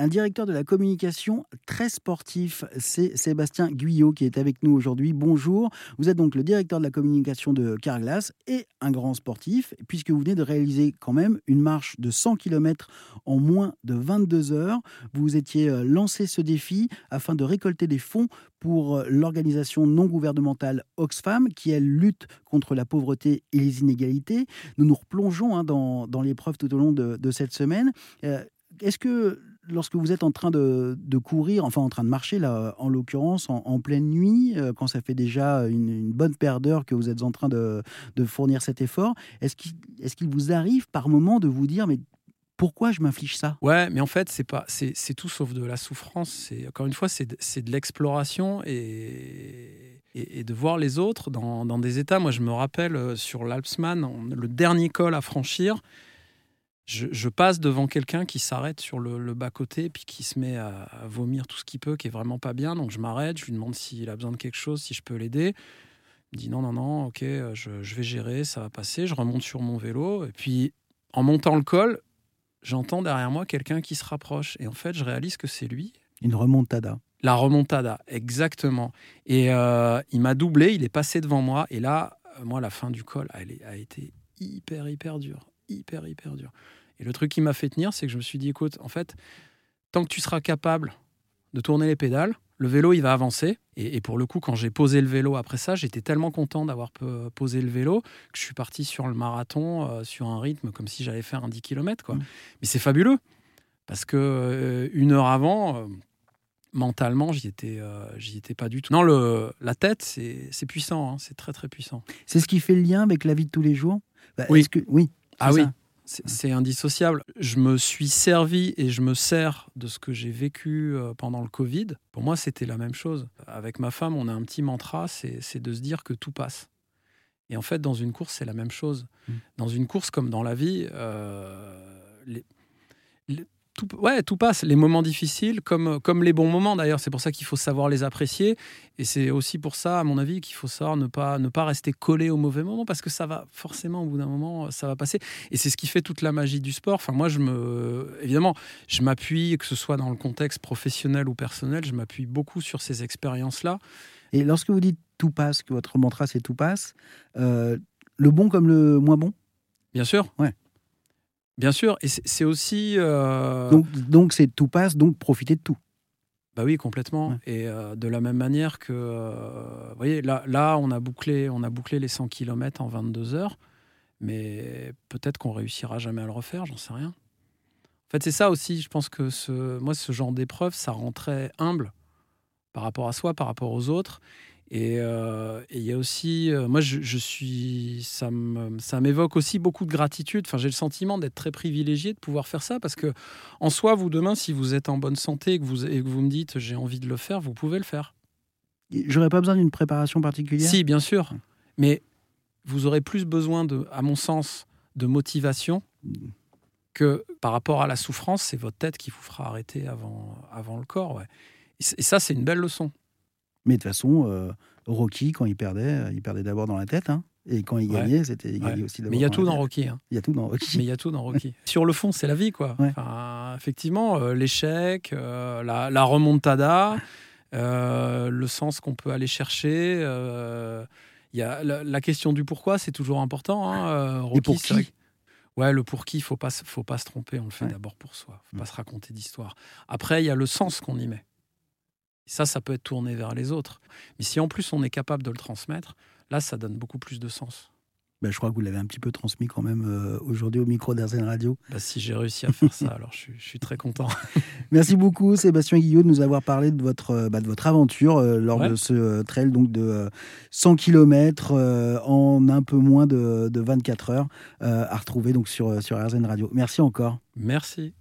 un directeur de la communication très sportif. C'est Sébastien Guyot qui est avec nous aujourd'hui. Bonjour. Vous êtes donc le directeur de la communication de Carglass et un grand sportif, puisque vous venez de réaliser quand même une marche de 100 km en moins de 22 heures. Vous étiez euh, lancé ce défi afin de récolter des fonds pour euh, l'organisation non gouvernementale Oxfam, qui elle lutte contre la pauvreté et les inégalités. Nous nous replongeons hein, dans, l'épreuve tout au long de, cette semaine. Euh, est-ce que lorsque vous êtes en train de, courir, enfin en train de marcher, là, en l'occurrence, en, pleine nuit, euh, quand ça fait déjà une, bonne paire d'heures que vous êtes en train de, fournir cet effort, est-ce qu'il vous arrive par moment de vous dire, mais pourquoi je m'inflige ça? Ouais, mais en fait, c'est pas, c'est, tout sauf de la souffrance. C'est encore une fois, c'est, de l'exploration et, et, de voir les autres dans, dans, des états. Moi, je me rappelle euh, sur l'Alpsman, le dernier col à franchir je, passe devant quelqu'un qui s'arrête sur le, bas-côté, puis qui se met à, vomir tout ce qu'il peut, qui est vraiment pas bien. Donc je m'arrête, je lui demande s'il a besoin de quelque chose, si je peux l'aider. Il me dit non, non, non, ok, je, vais gérer, ça va passer. Je remonte sur mon vélo, et puis en montant le col, j'entends derrière moi quelqu'un qui se rapproche. Et en fait, je réalise que c'est lui. Une remontada. La remontada, exactement. Et euh, il m'a doublé, il est passé devant moi. Et là, moi, la fin du col, elle a été hyper, hyper dure. Hyper, hyper dure. Et le truc qui m'a fait tenir, c'est que je me suis dit, écoute, en fait, tant que tu seras capable de tourner les pédales, le vélo, il va avancer. Et, pour le coup, quand j'ai posé le vélo après ça, j'étais tellement content d'avoir posé le vélo que je suis parti sur le marathon euh, sur un rythme comme si j'allais faire un 10 km. Quoi. Mmh. Mais c'est fabuleux. Parce que euh, une heure avant, euh, mentalement, j'y étais, j'y étais pas du tout. Non, le, la tête, c'est puissant. Hein, c'est très, très puissant. C'est ce qui fait le lien avec la vie de tous les jours? Bah, Oui. Que, oui. Ah oui. C'est indissociable. Je me suis servi et je me sers de ce que j'ai vécu euh, pendant le Covid. Pour moi, c'était la même chose. Avec ma femme, on a un petit mantra, c'est de se dire que tout passe. Et en fait, dans une course, c'est la même chose. Mmh. Dans une course comme dans la vie, euh, les, tout, ouais, tout passe. Les moments difficiles, comme, comme les bons moments d'ailleurs. C'est pour ça qu'il faut savoir les apprécier. Et c'est aussi pour ça, à mon avis, qu'il faut savoir ne pas, ne pas rester collé au mauvais moment parce que ça va forcément, au bout d'un moment, ça va passer. Et c'est ce qui fait toute la magie du sport. Enfin, moi, je me, évidemment, je m'appuie, que ce soit dans le contexte professionnel ou personnel, je m'appuie beaucoup sur ces expériences-là. Et lorsque vous dites tout passe, que votre mantra c'est tout passe, euh, le bon comme le moins bon? Bien sûr. Ouais. Bien sûr, et c'est aussi. Euh, donc, c'est tout passe, donc profiter de tout. Bah oui, complètement. Et euh, de la même manière que, euh, vous voyez, là, là, on a bouclé, on a bouclé les 100 km en 22 heures, mais peut-être qu'on réussira jamais à le refaire, j'en sais rien. En fait, c'est ça aussi. Je pense que ce, moi, ce genre d'épreuve, ça rend très humble par rapport à soi, par rapport aux autres. Euh, et il y a aussi, euh, moi, je, suis, ça m'évoque aussi beaucoup de gratitude. Enfin, j'ai le sentiment d'être très privilégié de pouvoir faire ça parce que, en soi, vous demain, si vous êtes en bonne santé et que vous, et que vous me dites j'ai envie de le faire, vous pouvez le faire. J'aurais pas besoin d'une préparation particulière? Si, bien sûr, mais vous aurez plus besoin de, à mon sens, de motivation que par rapport à la souffrance. C'est votre tête qui vous fera arrêter avant, avant le corps. et ça, c'est une belle leçon. Mais de toute façon, euh, Rocky, quand il perdait, euh, il perdait d'abord dans la tête. Hein. Et quand il gagnait, c'était il gagnait aussi Mais il y a tout dans Rocky. Hein. Il y a tout dans Rocky. Mais il y a tout dans Rocky. Sur le fond, c'est la vie, quoi. effectivement, euh, l'échec, la, la, remontada, le sens qu'on peut aller chercher. Il y a la, question du pourquoi, c'est toujours important. Hein. Rocky, Et pour qui Ouais, le pour qui, il faut pas, faut pas se tromper. On le fait d'abord pour soi. faut mm. pas se raconter d'histoire. Après, il y a le sens qu'on y met. Ça, ça peut être tourné vers les autres. Mais si en plus on est capable de le transmettre, là, ça donne beaucoup plus de sens. Ben, je crois que vous l'avez un petit peu transmis quand même euh, aujourd'hui au micro d'Arzen Radio. Bah, si j'ai réussi à faire ça, alors je, suis très content. Merci beaucoup Sébastien Guillot de nous avoir parlé de votre, euh, bah, de votre aventure euh, lors de ce trail donc de 100 km en un peu moins de, de 24 heures à retrouver donc sur, sur Radio. Merci encore. Merci.